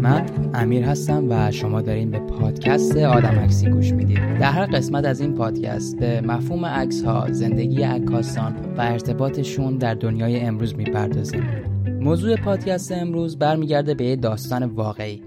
من امیر هستم و شما دارین به پادکست آدم عکسی گوش می‌دید. در هر قسمت از این پادکست به مفهوم عکس ها زندگی عکاسان و ارتباطشون در دنیای امروز می‌پردازیم. موضوع پادکست امروز برمیگرده به یه داستان واقعی.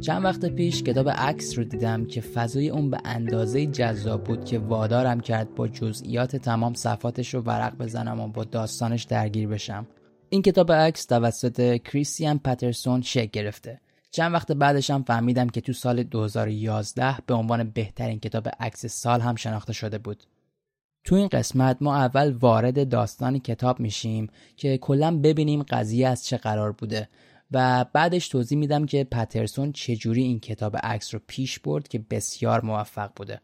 چند وقت پیش کتاب عکس رو دیدم که فضای اون به اندازه جذاب بود که وادارم کرد با جزئیات تمام صفاتش رو ورق بزنم و با داستانش درگیر بشم. این کتاب عکس توسط کریستیان پترسون شکل گرفته. چند وقت بعدش هم فهمیدم که تو سال 2011 به عنوان بهترین کتاب عکس سال هم شناخته شده بود. تو این قسمت ما اول وارد داستان کتاب میشیم که کلا ببینیم قضیه از چه قرار بوده و بعدش توضیح میدم که پترسون چجوری این کتاب عکس رو پیش برد که بسیار موفق بوده.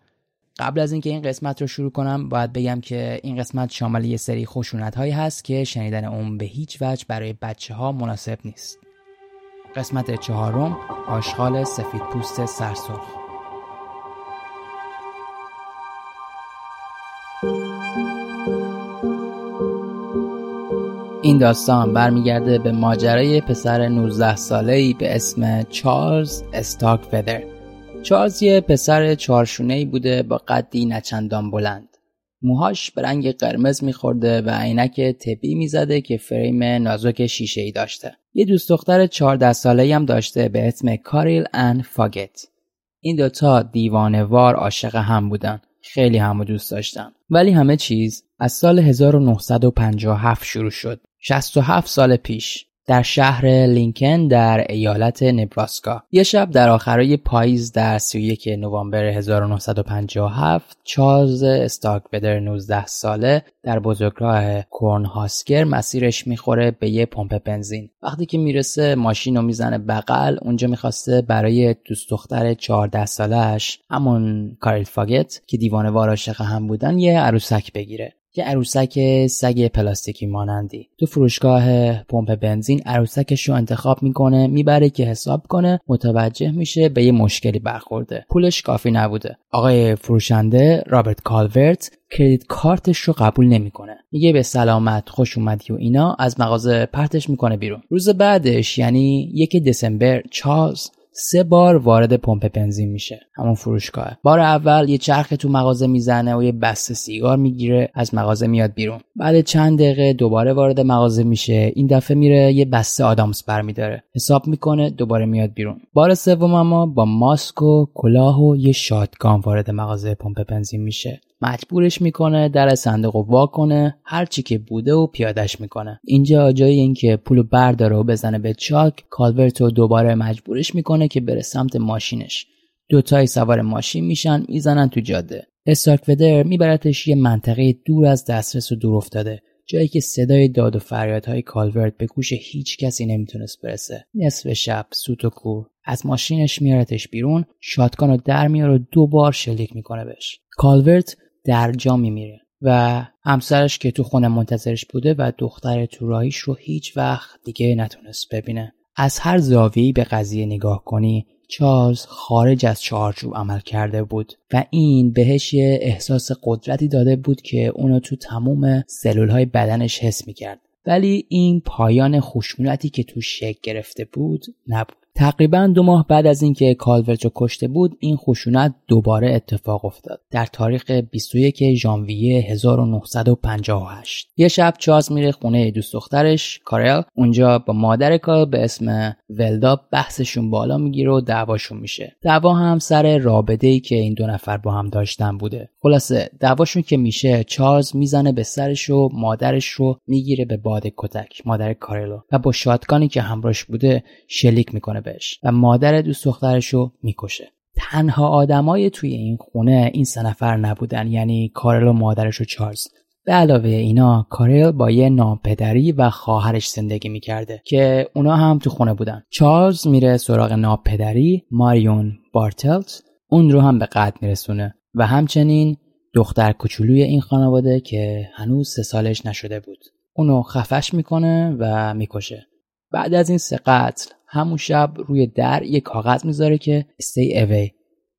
قبل از اینکه این قسمت رو شروع کنم باید بگم که این قسمت شامل یه سری خشونت هایی هست که شنیدن اون به هیچ وجه برای بچه ها مناسب نیست. قسمت چهارم آشغال سفید پوست سرسرخ. این داستان برمیگرده به ماجرای پسر 19 ساله‌ای به اسم چارلز استاک فدر چارلز یه پسر چارشونه‌ای بوده با قدی نچندان بلند. موهاش به رنگ قرمز میخورده و عینک طبی می‌زده که فریم نازک شیشه ای داشته. یه دوست دختر 14 ساله هم داشته به اسم کاریل ان فاگت. این دوتا دیوانوار عاشق هم بودن. خیلی همو دوست داشتن. ولی همه چیز از سال 1957 شروع شد. 67 سال پیش. در شهر لینکن در ایالت نبراسکا. یه شب در آخرای پاییز در 31 نوامبر 1957 چارلز استاک بدر 19 ساله در بزرگراه کورن هاسکر مسیرش می‌خوره به یه پمپ بنزین. وقتی که می‌رسه ماشین رو می‌زنه بغل اونجا می‌خواسته برای دوست دختر 14 سالش همون کاریل فاگت که دیوانه وار عاشق هم بودن یه عروسک بگیره. یه عروسک سگ پلاستیکی مانندی. تو فروشگاه پمپ بنزین عروسکش رو انتخاب می‌کنه می‌بره که حساب کنه متوجه میشه به یه مشکلی برخورده. پولش کافی نبوده. آقای فروشنده رابرت کالورت credit card ش رو قبول نمی‌کنه. میگه به سلامت خوش اومدی و اینا از مغازه پرتش می‌کنه بیرون. روز بعدش یعنی یک دسامبر چارلز سه بار وارد پمپ بنزین میشه همون فروشگاه بار اول یه چرخ تو مغازه می‌زنه و یه بسته سیگار می‌گیره از مغازه میاد بیرون. بعد چند دقیقه دوباره وارد مغازه میشه. این دفعه میره یه بسته آدامس برمیداره. حساب می‌کنه دوباره میاد بیرون. بار سوم اما با ماسک و کلاه و یه شاتگان وارد مغازه پمپ بنزین میشه. مجبورش می‌کنه در صندوق و وا کنه هر چی که بوده و پیادش می‌کنه. اینجا جای اینکه پولو برداره و بزنه به چاک کالورت رو دوباره مجبورش می‌کنه که بره سمت ماشینش. دوتایی سوار ماشین میشن می‌زنن تو جاده. استارک ودر میبرتش یه منطقه دور از دسترس و دور افتاده. جایی که صدای داد و فریادهای کالورت به گوش هیچ کسی نمی‌تونست برسه. نصف شب سوت و کور. از ماشینش میارتش بیرون شاتگان رو در میاره و دو بار شلیک می‌کنه بهش. کالورت در جا میمیره و همسرش که تو خونه منتظرش بوده و دختر تو راهیش رو هیچ وقت دیگه نتونست ببینه. از هر زاویه‌ای به قضیه نگاه کنی چارلز خارج از چارچوب عمل کرده بود و این بهش یه احساس قدرتی داده بود که اونو تو تموم سلول های بدنش حس می‌کرد. ولی این پایان خشونتی که تو شکل گرفته بود نبود. تقریبا دو ماه بعد از اینکه کالورت رو کشته بود این خشونت دوباره اتفاق افتاد. در تاریخ 21 ژانویه 1958 یه شب چارلز میره خونه دوست دخترش کارل. اونجا با مادر کارل به اسم ولدا بحثشون بالا می‌گیره و دعواشون میشه. دعوا هم سر رابطه ای که این دو نفر با هم داشتن بوده. خلاصه دعواشون که میشه چارلز می‌زنه به سرش و مادرش رو می‌گیره به باد کتک مادر کارلو و با شاتگانی که همراهش بوده شلیک می‌کنه بهش و مادر دوست دخترش رو می‌کشه. تنها آدمای توی این خونه این سه نفر نبودن یعنی کارل و مادرش و چارلز. به علاوه اینا کارل با یه ناپدری و خواهرش زندگی می‌کرده که اونا هم تو خونه بودن. چارلز میره سراغ ناپدری ماریون بارتلت اون رو هم به قتل میرسونه و همچنین دختر کوچولوی این خانواده که هنوز سه سالش نشده بود. اونو خفش می‌کنه و می‌کشه. بعد از این سه قتل همون شب روی در یه کاغذ می‌ذاره که stay away.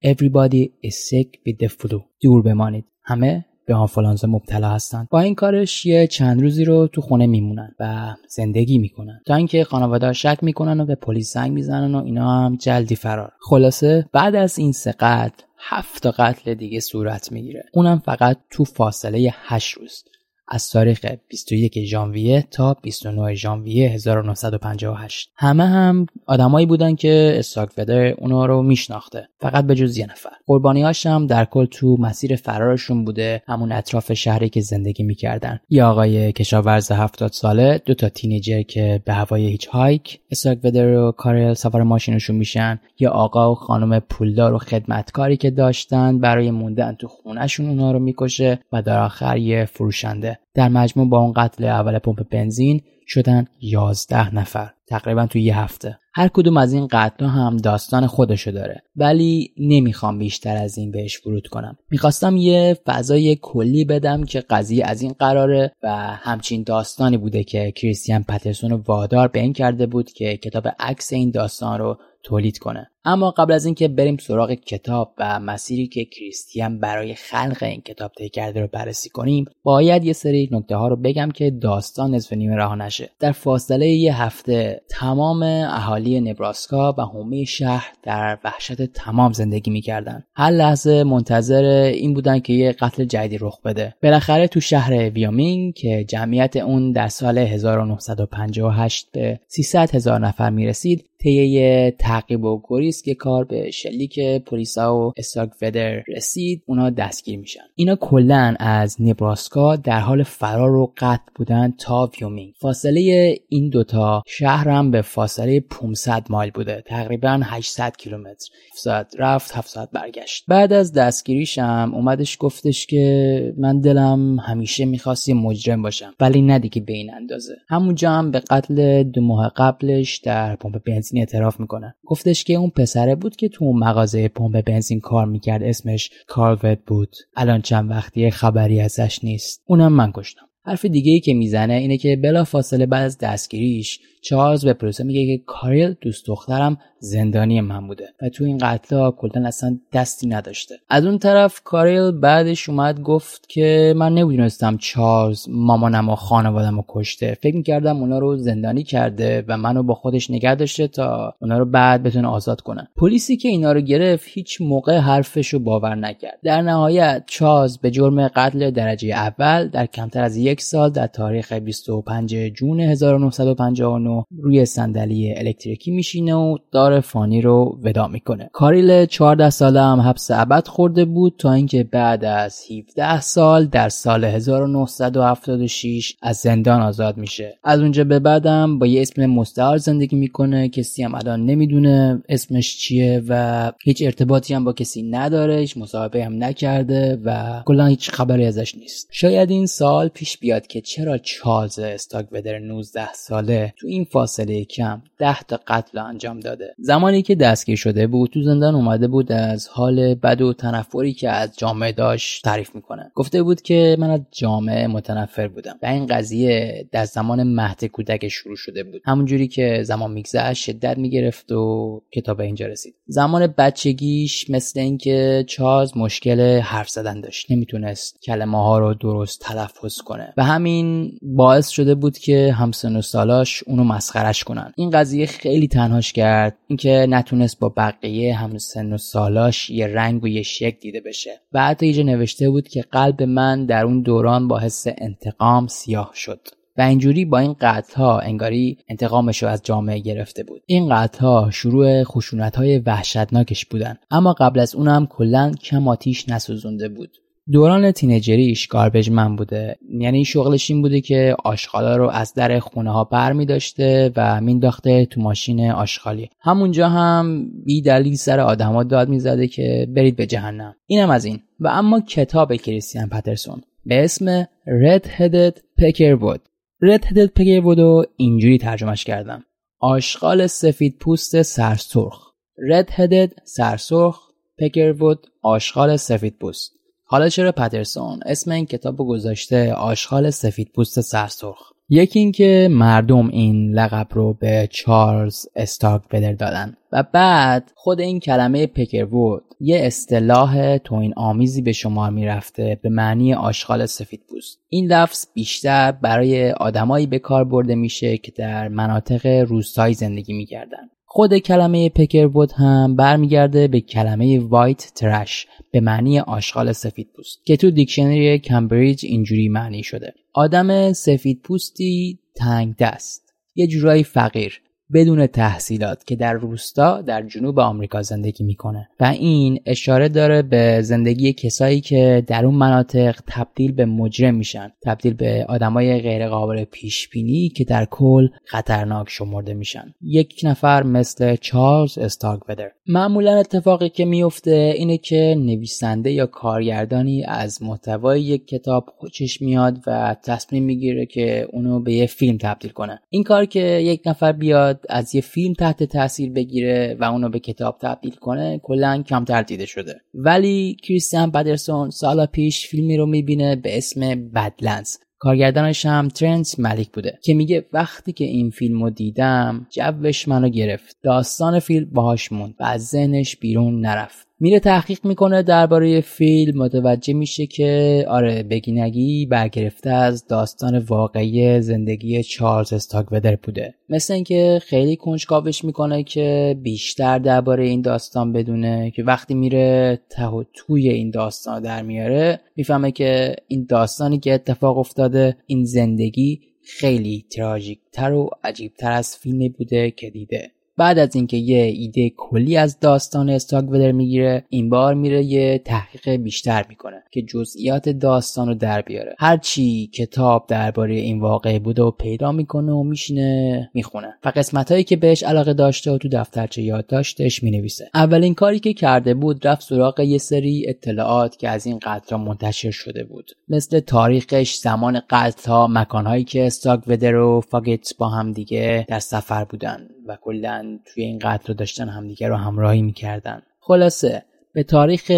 Everybody is sick with the flu. دور بمانید. همه به آنفولانزا مبتلا هستن. با این کارش یه چند روزی رو تو خونه میمونن و زندگی می‌کنن. تا اینکه خانواده شک می‌کنن و به پلیس زنگ می‌زنن و اینا هم جلدی فرار. خلاصه بعد از این سه قتل هفت قتل دیگه صورت می‌گیره. اونم فقط تو فاصله هشت روز. از تاریخ 21 ژانویه تا 29 ژانویه 1958 همه هم آدمایی بودن که استاک ودر اونا رو میشناخته. فقط به جز یه نفر. قربانیاش هم در کل تو مسیر فرارشون بوده. همون اطراف شهری که زندگی می‌کردن. یه آقای کشاورز 70 ساله دو تا تینیجر که به هوای هیچ هایک استاک ودر و کارل سوار ماشینشون میشن. یه آقا و خانم پولدار و خدمتکاری که داشتن برای موندن تو خونهشون اونا رو می‌کشه و در آخر یه فروشنده. در مجموع با اون قتل اول پمپ بنزین شدن 11 نفر تقریبا تو یه هفته. هر کدوم از این قتل هم داستان خودشو داره. ولی نمی‌خوام بیشتر از این بهش ورود کنم. می‌خواستم یه فضای کلی بدم که قضیه از این قراره و همچین داستانی بوده که کریستیان پترسون وادار به این کرده بود که کتاب عکس این داستان رو تولید کنه. اما قبل از اینکه بریم سراغ کتاب و مسیری که کریستیان برای خلق این کتاب طی کرده رو بررسی کنیم باید یه سری نکته ها رو بگم که داستان نصف نیمه رها نشه. در فاصله یه هفته تمام اهالی نبراسکا و حومه شهر در وحشت تمام زندگی می‌کردن. هر لحظه منتظر این بودن که یه قتل جدیدی رخ بده. بالاخره تو شهر وایومینگ که جمعیت اون در سال 1958 به 300 هزار نفر می‌رسید طی تعقیب و گریز که کار به شلیک پلیسا و استارک ودر رسید اونا دستگیر میشن. اینا کلا از نبراسکا در حال فرار و قتل بودن تا وایومینگ. فاصله این دوتا شهر هم به فاصله 500 مایل بوده. تقریبا 800 کیلومتر. ساعت رفت 7 ساعت برگشت. بعد از دستگیریشم اومدش گفتش که من دلم همیشه می‌خواست مجرم باشم ولی نه دیگه به این اندازه. همونجا هم به قتل دو ماه قبلش در پمپ بنزین اعتراف می‌کنه گفتش که اون پسره بود که تو مغازه پمپ بنزین کار می‌کرد اسمش کارلوت بود. الان چند وقتی خبری ازش نیست. اونم من کشتم. حرف دیگه ای که می‌زنه اینه که بلا فاصله بعد از دستگیریش چارلز به پلیس میگه که کاریل دوست دخترم زندانی من بوده و تو این قتل کلا اصلا دستی نداشته. از اون طرف کاریل بعدش اومد گفت که من نمی‌دونستم چارلز مامانم و خانوادم رو کشته. فکر می‌کردم اونا رو زندانی کرده و منو با خودش نگه داشته تا اونا رو بعد بتونه آزاد کنه. پلیسی که اینا رو گرفت هیچ موقع حرفش رو باور نکرد. در نهایت چارلز به جرم قتل درجه اول در کمتر از یک سال در تاریخ 25 جون 1959 روی صندلی الکتریکی میشینه و دار فانی رو ودا می‌کنه. کاریل 14 ساله هم حبس ابد خورده بود تا اینکه بعد از 17 سال در سال 1976 از زندان آزاد میشه. از اونجا به بعدم با یه اسم مستعار زندگی می‌کنه کسی هم الان نمی‌دونه اسمش چیه و هیچ ارتباطی هم با کسی نداره هیچ مصاحبه هم نکرده و کلا هیچ خبری ازش نیست. شاید این سال پیش بیاد که چرا چارلز استاک ودر 19 ساله تو این فاصله کم 10 تا قتل انجام داده. زمانی که دستگیر شده بود تو زندان اومده بود از حال بد و تنفری که از جامعه داشت تعریف می‌کنه. گفته بود که من از جامعه متنفر بودم و این قضیه در زمان مهد کودک شروع شده بود. همونجوری که زمان میگذشت شدت می‌گرفت و کتاب اینجا رسید. زمان بچگیش مثل اینکه چارلز مشکل حرف زدن داشت. نمی‌تونست کلمه ها رو درست تلفظ کنه. و همین باعث شده بود که همسن و سالاش اونو مسخرش کنن. این قضیه خیلی تنهاش کرد. اینکه نتونست با بقیه همسن و سالاش یه رنگ و یه شکل دیده بشه. و حتی اینجا نوشته بود که قلب من در اون دوران با حس انتقام سیاه شد. و اینجوری با این قتل ها انگاری انتقامش رو از جامعه گرفته بود. این قتل ها شروع خشونت های وحشتناکش بودن. اما قبل از اونم کلا کم آتیش نسوزونده بود. دوران تینیجریش گاربج من بوده. یعنی شغلش این بوده که آشغالا رو از در خونه ها بر می داشته و مینداخته تو ماشین آشغالی. همونجا هم بی دلیل سر آدما داد می‌زده که برید به جهنم. اینم از این. و اما کتاب کریستیان پترسون به اسم Red Headed Peckerwood. Red Headed Peckerwood رو اینجوری ترجمهش کردم. آشغال سفید پوست سرسرخ. Red Headed سرسرخ Peckerwood آشغال سفید پوست. حالا چرا پترسون؟ اسم این کتاب گذاشته آشغال سفید پوست سرسرخ. یکی اینکه مردم این لقب رو به چارلز استارک بدر دادن. و بعد خود این کلمه پکروود یه اصطلاح توین آمیزی به شما می‌رفته به معنی آشغال سفید پوست. این لفظ بیشتر برای آدمایی به کار برده میشه که در مناطق روستایی زندگی می‌کردن. خود کلمه پکربود هم برمیگرده به کلمه وایت ترش به معنی آشغال سفید پوست که تو دیکشنری کمبریج اینجوری معنی شده. آدم سفید پوستی تنگ دست یه جورایی فقیر. بدون تحصیلات که در روستا در جنوب آمریکا زندگی می‌کنه. و این اشاره داره به زندگی کسایی که در اون مناطق تبدیل به مجرم میشن تبدیل به آدمای غیر قابل پیش بینی که در کل خطرناک شمرده میشن. یک نفر مثل چارلز استارک ودر معمولا اتفاقی که میفته اینه که نویسنده یا کارگردانی از محتوای یک کتاب خوشش میاد و تصمیم می‌گیره که اونو به یه فیلم تبدیل کنه. این کار که یک نفر بیاد از یه فیلم تحت تاثیر بگیره و اونو به کتاب تبدیل کنه کلا کمتر دیده شده. ولی کریستیان بدرسون سالا پیش فیلمی رو می‌بینه به اسم بدلنس کارگردانش هم ترنس ملیک بوده که میگه وقتی که این فیلم رو دیدم جوش منو گرفت. داستان فیلم باهاش موند و از ذهنش بیرون نرفت. میره تحقیق می‌کنه درباره فیلم. متوجه میشه که آره بگینگی برگرفته از داستان واقعی زندگی چارلز ودر بوده. مثل اینکه خیلی کنجکاوش می‌کنه که بیشتر درباره این داستان بدونه که وقتی میره ته و توی این داستان در میاره می‌فهمه که این داستانی که اتفاق افتاده این زندگی خیلی تراژیک تر و عجیب تر از فیلمی بوده که دیده. بعد از اینکه یه ایده کلی از داستان ودر می‌گیره این بار میره یه تحقیق بیشتر می‌کنه که جزئیات داستان رو در بیاره. هرچی کتاب درباره این واقعه بوده و پیدا می‌کنه و میشینه می‌خونه. و قسمت هایی که بهش علاقه داشته و تو دفترچه یادداشتش می‌نویسه. اولین کاری که کرده بود رفت سراغ یه سری اطلاعات که از این قتل منتشر شده بود. مثل تاریخش زمان قتل ها مکانهایی که ودر و فاگت با هم دیگه در سفر بودن. و کلا توی این قتل داشتن همدیگه رو همراهی می‌کردن. خلاصه به تاریخ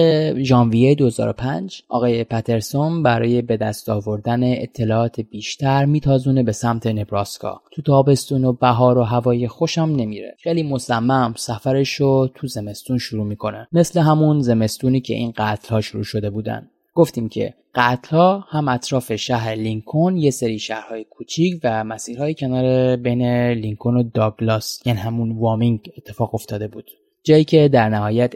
ژانویه 2005 آقای پترسون برای به دست آوردن اطلاعات بیشتر میتازونه به سمت نبراسکا. تو تابستون و بهار و هوای خوشم نمیره. خیلی مصمم سفرش رو تو زمستون شروع می‌کنه. مثل همون زمستونی که این قتل ها شروع شده بودن. گفتیم که قتلها هم اطراف شهر لینکن یه سری شهرهای کوچیک و مسیرهای کنار بین لینکن و داگلاس یعنی همون وامینگ اتفاق افتاده بود. جایی که در نهایت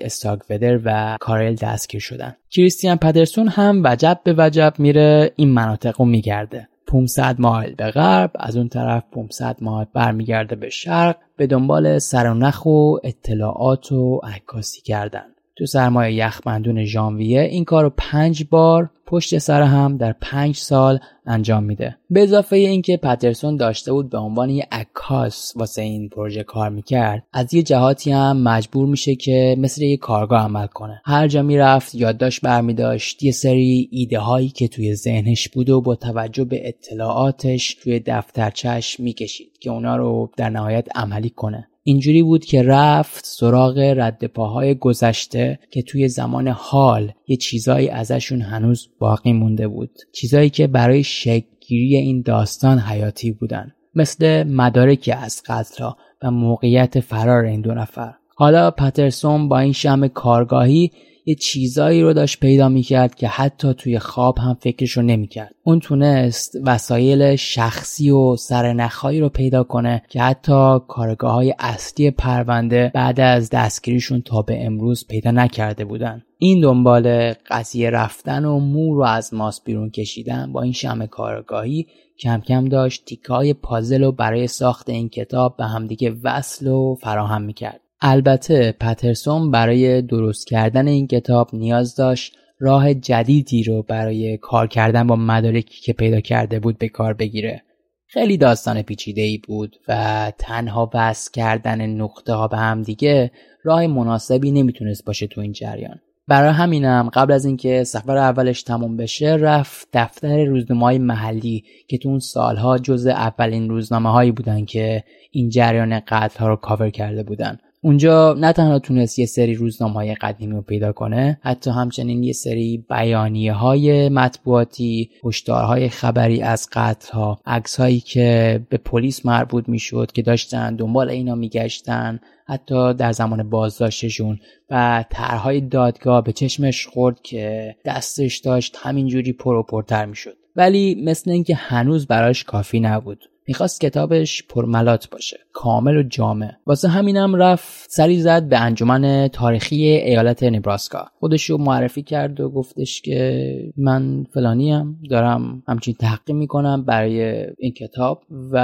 ودر و کارل دستگیر شدن. کریستیان پدرسون هم وجب به وجب میره این مناطق رو میگرده. 500 مایل به غرب از اون طرف 500 مایل برمیگرده به شرق به دنبال سرانخ و اطلاعات و عکاسی کردن. تو سرمایه یخبندون ژانویه این کار رو پنج بار پشت سر هم در پنج سال انجام میده. به اضافه اینکه پترسون داشته بود به عنوان یه عکاس واسه این پروژه کار می‌کرد از یه جهاتی هم مجبور میشه که مثل یه کارگاه عمل کنه. هر جا می‌رفت یادداشت برمیداشت یه سری ایده هایی که توی ذهنش بود و با توجه به اطلاعاتش توی دفترچش می‌کشید که اونا رو در نهایت عملی کنه. اینجوری بود که رفت سراغ رد پاهای گذشته که توی زمان حال یه چیزایی ازشون هنوز باقی مونده بود. چیزایی که برای شکلگیری این داستان حیاتی بودن. مثل مدارکی از قتلها و موقعیت فرار این دو نفر. حالا پترسون با این شم کارگاهی یه چیزایی رو داشت پیدا می‌کرد که حتی توی خواب هم فکرشو نمی‌کرد. اون تونست وسایل شخصی و سرنخهایی رو پیدا کنه که حتی کارگاه های اصلی پرونده بعد از دستگیریشون تا به امروز پیدا نکرده بودن. این دنبال قضیه رفتن و مو رو از ماس بیرون کشیدن با این شم کارگاهی کم کم داشت تیکای پازل رو برای ساخت این کتاب به همدیگه وصل و فراهم می‌کرد. البته پترسون برای درست کردن این کتاب نیاز داشت راه جدیدی رو برای کار کردن با مدارکی که پیدا کرده بود به کار بگیره. خیلی داستان پیچیده ای بود و تنها وصل کردن نقطه ها به هم دیگه راه مناسبی نمی‌تونست باشه تو این جریان. برای همینم قبل از اینکه سفر اولش تموم بشه رفت دفتر روزنامه محلی که تو اون سالها جز اولین روزنامه هایی بودن که این جریان قتل ها رو کاور کرده بودن. اونجا نه تنها تونست یه سری روزنامه های قدیمی رو پیدا کنه حتی همچنین یه سری بیانیه های مطبوعاتی هشدارهای خبری از قتل ها عکس هایی که به پلیس مربوط می‌شد که داشتن دنبال اینا میگشتن حتی در زمان بازداشتشون. و طرحهای دادگاه به چشمش خورد که دستش داشت همینجوری پر و پرتر می‌شد. ولی مثل اینکه هنوز براش کافی نبود. می‌خواست کتابش پرملات باشه کامل و جامع. واسه همینم رفت سری زد به انجمن تاریخی ایالت نبراسکا. خودش رو معرفی کرد و گفتش که من فلانیم دارم همچین تحقیق می‌کنم برای این کتاب. و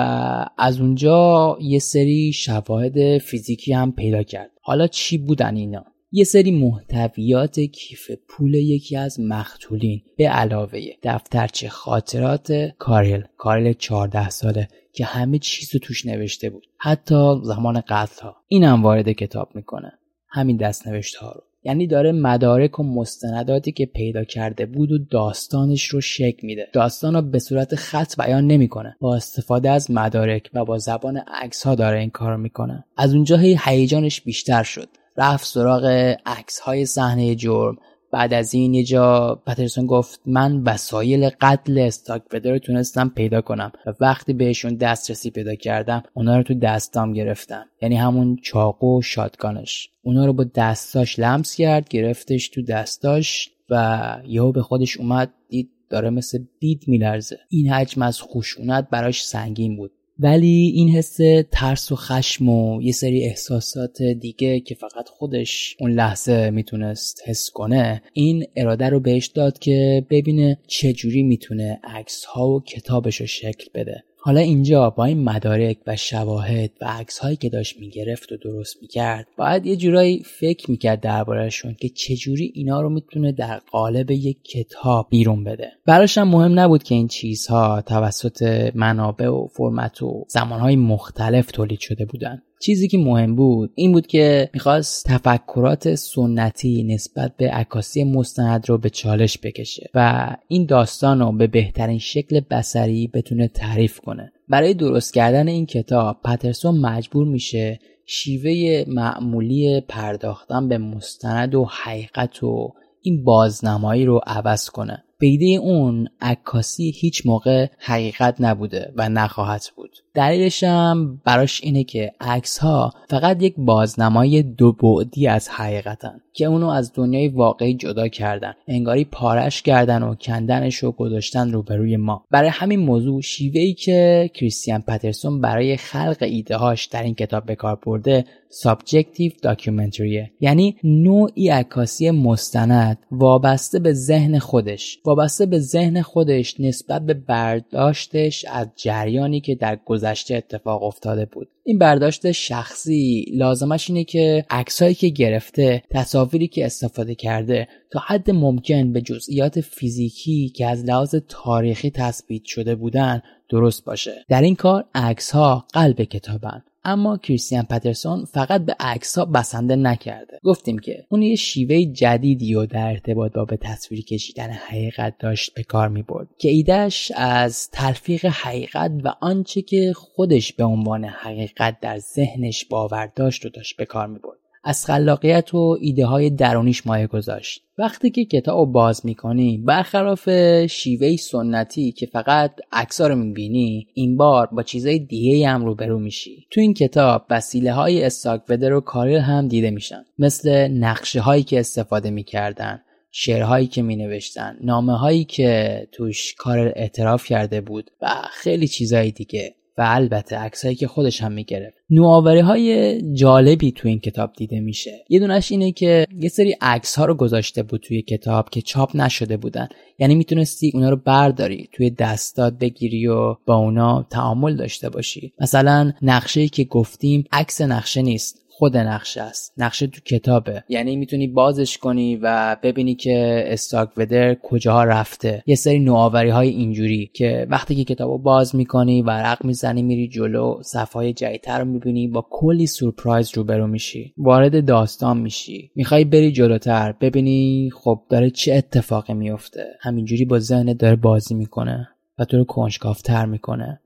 از اونجا یه سری شواهد فیزیکی هم پیدا کرد. حالا چی بودن اینا؟ یه سری محتویات کیف پول یکی از مقتولین. به علاوه دفترچه خاطرات کارل. کارل 14 ساله که همه چیز رو توش نوشته بود. حتی زمان قتل ها اینم وارد کتاب می‌کنه. همین دست نوشته ها رو. یعنی داره مدارک و مستنداتی که پیدا کرده بود و داستانش رو شکل میده. داستان رو به صورت خط بیان نمی‌کنه. با استفاده از مدارک و با زبان عکس ها داره این کار می‌کنه. از اونجا هی هیجانش بیشتر شد. رفت سراغ عکس های صحنه جرم. بعد از این یه جا پترسون گفت من وسایل قتل استاک رو تونستم پیدا کنم و وقتی بهشون دسترسی پیدا کردم اونا رو تو دستام گرفتم. یعنی همون چاقو و شادگانش اونا رو با دستاش لمس کرد گرفتش تو دستاش و یهو به خودش اومد دید داره مثل بید میلرزه. این حجم از خشونت براش سنگین بود. ولی این حس ترس و خشم و یه سری احساسات دیگه که فقط خودش اون لحظه می‌تونست حس کنه این اراده رو بهش داد که ببینه چجوری می‌تونه عکس ها و کتابش رو شکل بده. حالا اینجا با این مدارک و شواهد و عکس هایی که داشت می‌گرفت و درست می‌کرد باید یه جورایی فکر می‌کرد دربارهشون که چجوری اینا رو می‌تونه در قالب یک کتاب بیرون بده. براش هم مهم نبود که این چیزها توسط منابع و فرمت و زمانهای مختلف تولید شده بودن. چیزی که مهم بود این بود که می‌خواست تفکرات سنتی نسبت به عکاسی مستند رو به چالش بکشه و این داستان رو به بهترین شکل بصری بتونه تعریف کنه. برای درست کردن این کتاب پترسون مجبور میشه شیوه معمولی پرداختن به مستند و حقیقت و این بازنمایی رو عوض کنه. ایده اون عکاسی هیچ موقع حقیقت نبوده و نخواهد بود. دلیلش هم براش اینه که عکس ها فقط یک بازنمای دو بعدی از حقیقتن که اونو از دنیای واقعی جدا کردن. انگاری پارش کردن و کندنش و گذاشتن روبروی ما. برای همین موضوع شیوهی که کریستیان پترسون برای خلق ایده هاش در این کتاب به کار برده subjective documentary ه. یعنی نوعی عکاسی مستند وابسته به ذهن خودش وابسته به ذهن خودش نسبت به برداشتش از جریانی که در گذشته اتفاق افتاده بود. این برداشت شخصی لازمش اینه که عکسایی که گرفته تصاویری که استفاده کرده تا حد ممکن به جزئیات فیزیکی که از لحاظ تاریخی تثبیت شده بودن درست باشه. در این کار عکس ها قلب کتابن. اما کریستیان پترسون فقط به عکس ها بسنده نکرده. گفتیم که اون یه شیوه جدیدی و در ارتباط با به تصویر کشیدن حقیقت داشت به کار می برد که ایدهش از تلفیق حقیقت و آنچه که خودش به عنوان حقیقت در ذهنش باور داشت رو داشت به کار می برد از خلاقیت و ایده های درونیش مایه گذاشت. وقتی که کتاب رو باز می‌کنی برخلاف شیوه سنتی که فقط عکسا رو می‌بینی این بار با چیزای دیگه هم روبرو میشی. تو این کتاب وسیله های استاک ودر و کاریل هم دیده میشن. مثل نقشه هایی که استفاده می‌کردن شعرهایی که می نوشتن نامه هایی که توش کار اعتراف کرده بود و خیلی چیزهای دیگه. و البته عکسایی که خودش هم می‌گرفت. نوآوری های جالبی تو این کتاب دیده میشه. یه دونش اینه که یه سری عکس ها رو گذاشته بود توی کتاب که چاپ نشده بودن. یعنی می‌تونستی اونا رو برداری توی دستات بگیری و با اونا تعامل داشته باشی. مثلا نقشه که گفتیم عکس نقشه نیست. خود نقشه است. نقشه تو کتابه. یعنی می‌تونی بازش کنی و ببینی که استاک ودر کجاها رفته. یه سری نوآوری های اینجوری که وقتی که کتابو باز می‌کنی ورق می‌زنی میری جلو صفحه جدیدتر رو می‌بینی با کلی سورپرایز روبرو میشی. وارد داستان میشی. می‌خوای بری جلوتر ببینی خب داره چه اتفاقی میفته همینجوری با ذهن داره بازی می‌کنه و تو رو کنجکافتر می‌کنه.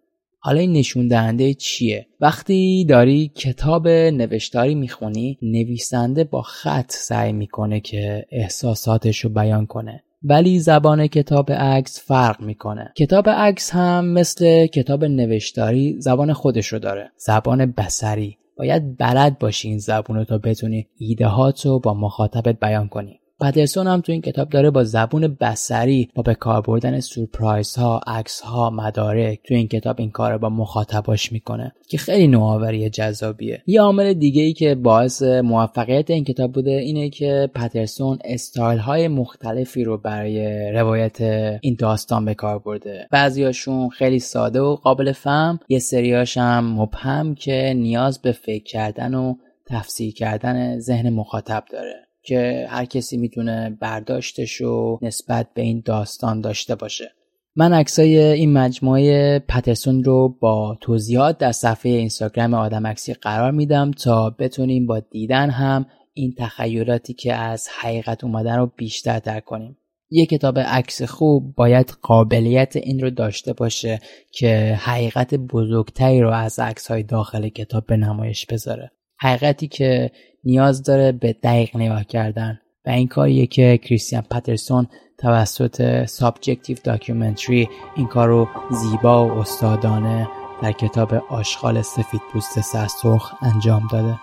حالا این نشون دهنده چیه؟ وقتی داری کتاب نوشتاری می‌خونی نویسنده با خط سعی می‌کنه که احساساتش رو بیان کنه ولی زبان کتاب عکس فرق می‌کنه. کتاب عکس هم مثل کتاب نوشتاری زبان خودش رو داره. زبان بسری باید بلد باشی این زبون رو تا بتونی ایده رو با مخاطبت بیان کنی. پدرسون هم تو این کتاب داره با زبون بسری با به کار بردن سورپرایز ها عکس ها مدارک تو این کتاب این کار با مخاطباش می‌کنه که خیلی نوآوری جذابیه. یه عامل دیگه ای که باعث موفقیت این کتاب بوده اینه که پترسون استایل های مختلفی رو برای روایت این داستان به کار برده. بعضیاشون خیلی ساده و قابل فهم یه سریاش هم مبهم که نیاز به فکر کردن و تفسیر کردن ذهن مخاطب داره. که هر کسی می‌تونه برداشتش رو نسبت به این داستان داشته باشه. من عکسای این مجموعه پترسون رو با توضیحات در صفحه اینستاگرام آدم عکسی قرار میدم تا بتونیم با دیدن هم این تخیلاتی که از حقیقت اومدن رو بیشتر درک کنیم. یه کتاب عکس خوب باید قابلیت این رو داشته باشه که حقیقت بزرگتری رو از عکس های داخل کتاب به نمایش بذاره. حقیقتی که نیاز داره به دقیق نگاه کردن. و این کاریه که کریستیان پترسون توسط subjective documentary این کار رو زیبا و استادانه در کتاب آشغال سفید پوست سرسرخ انجام داده.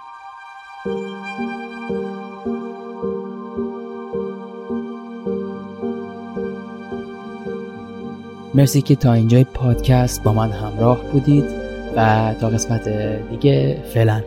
مرسی که تا اینجای پادکست با من همراه بودید و تا قسمت دیگه فعلا.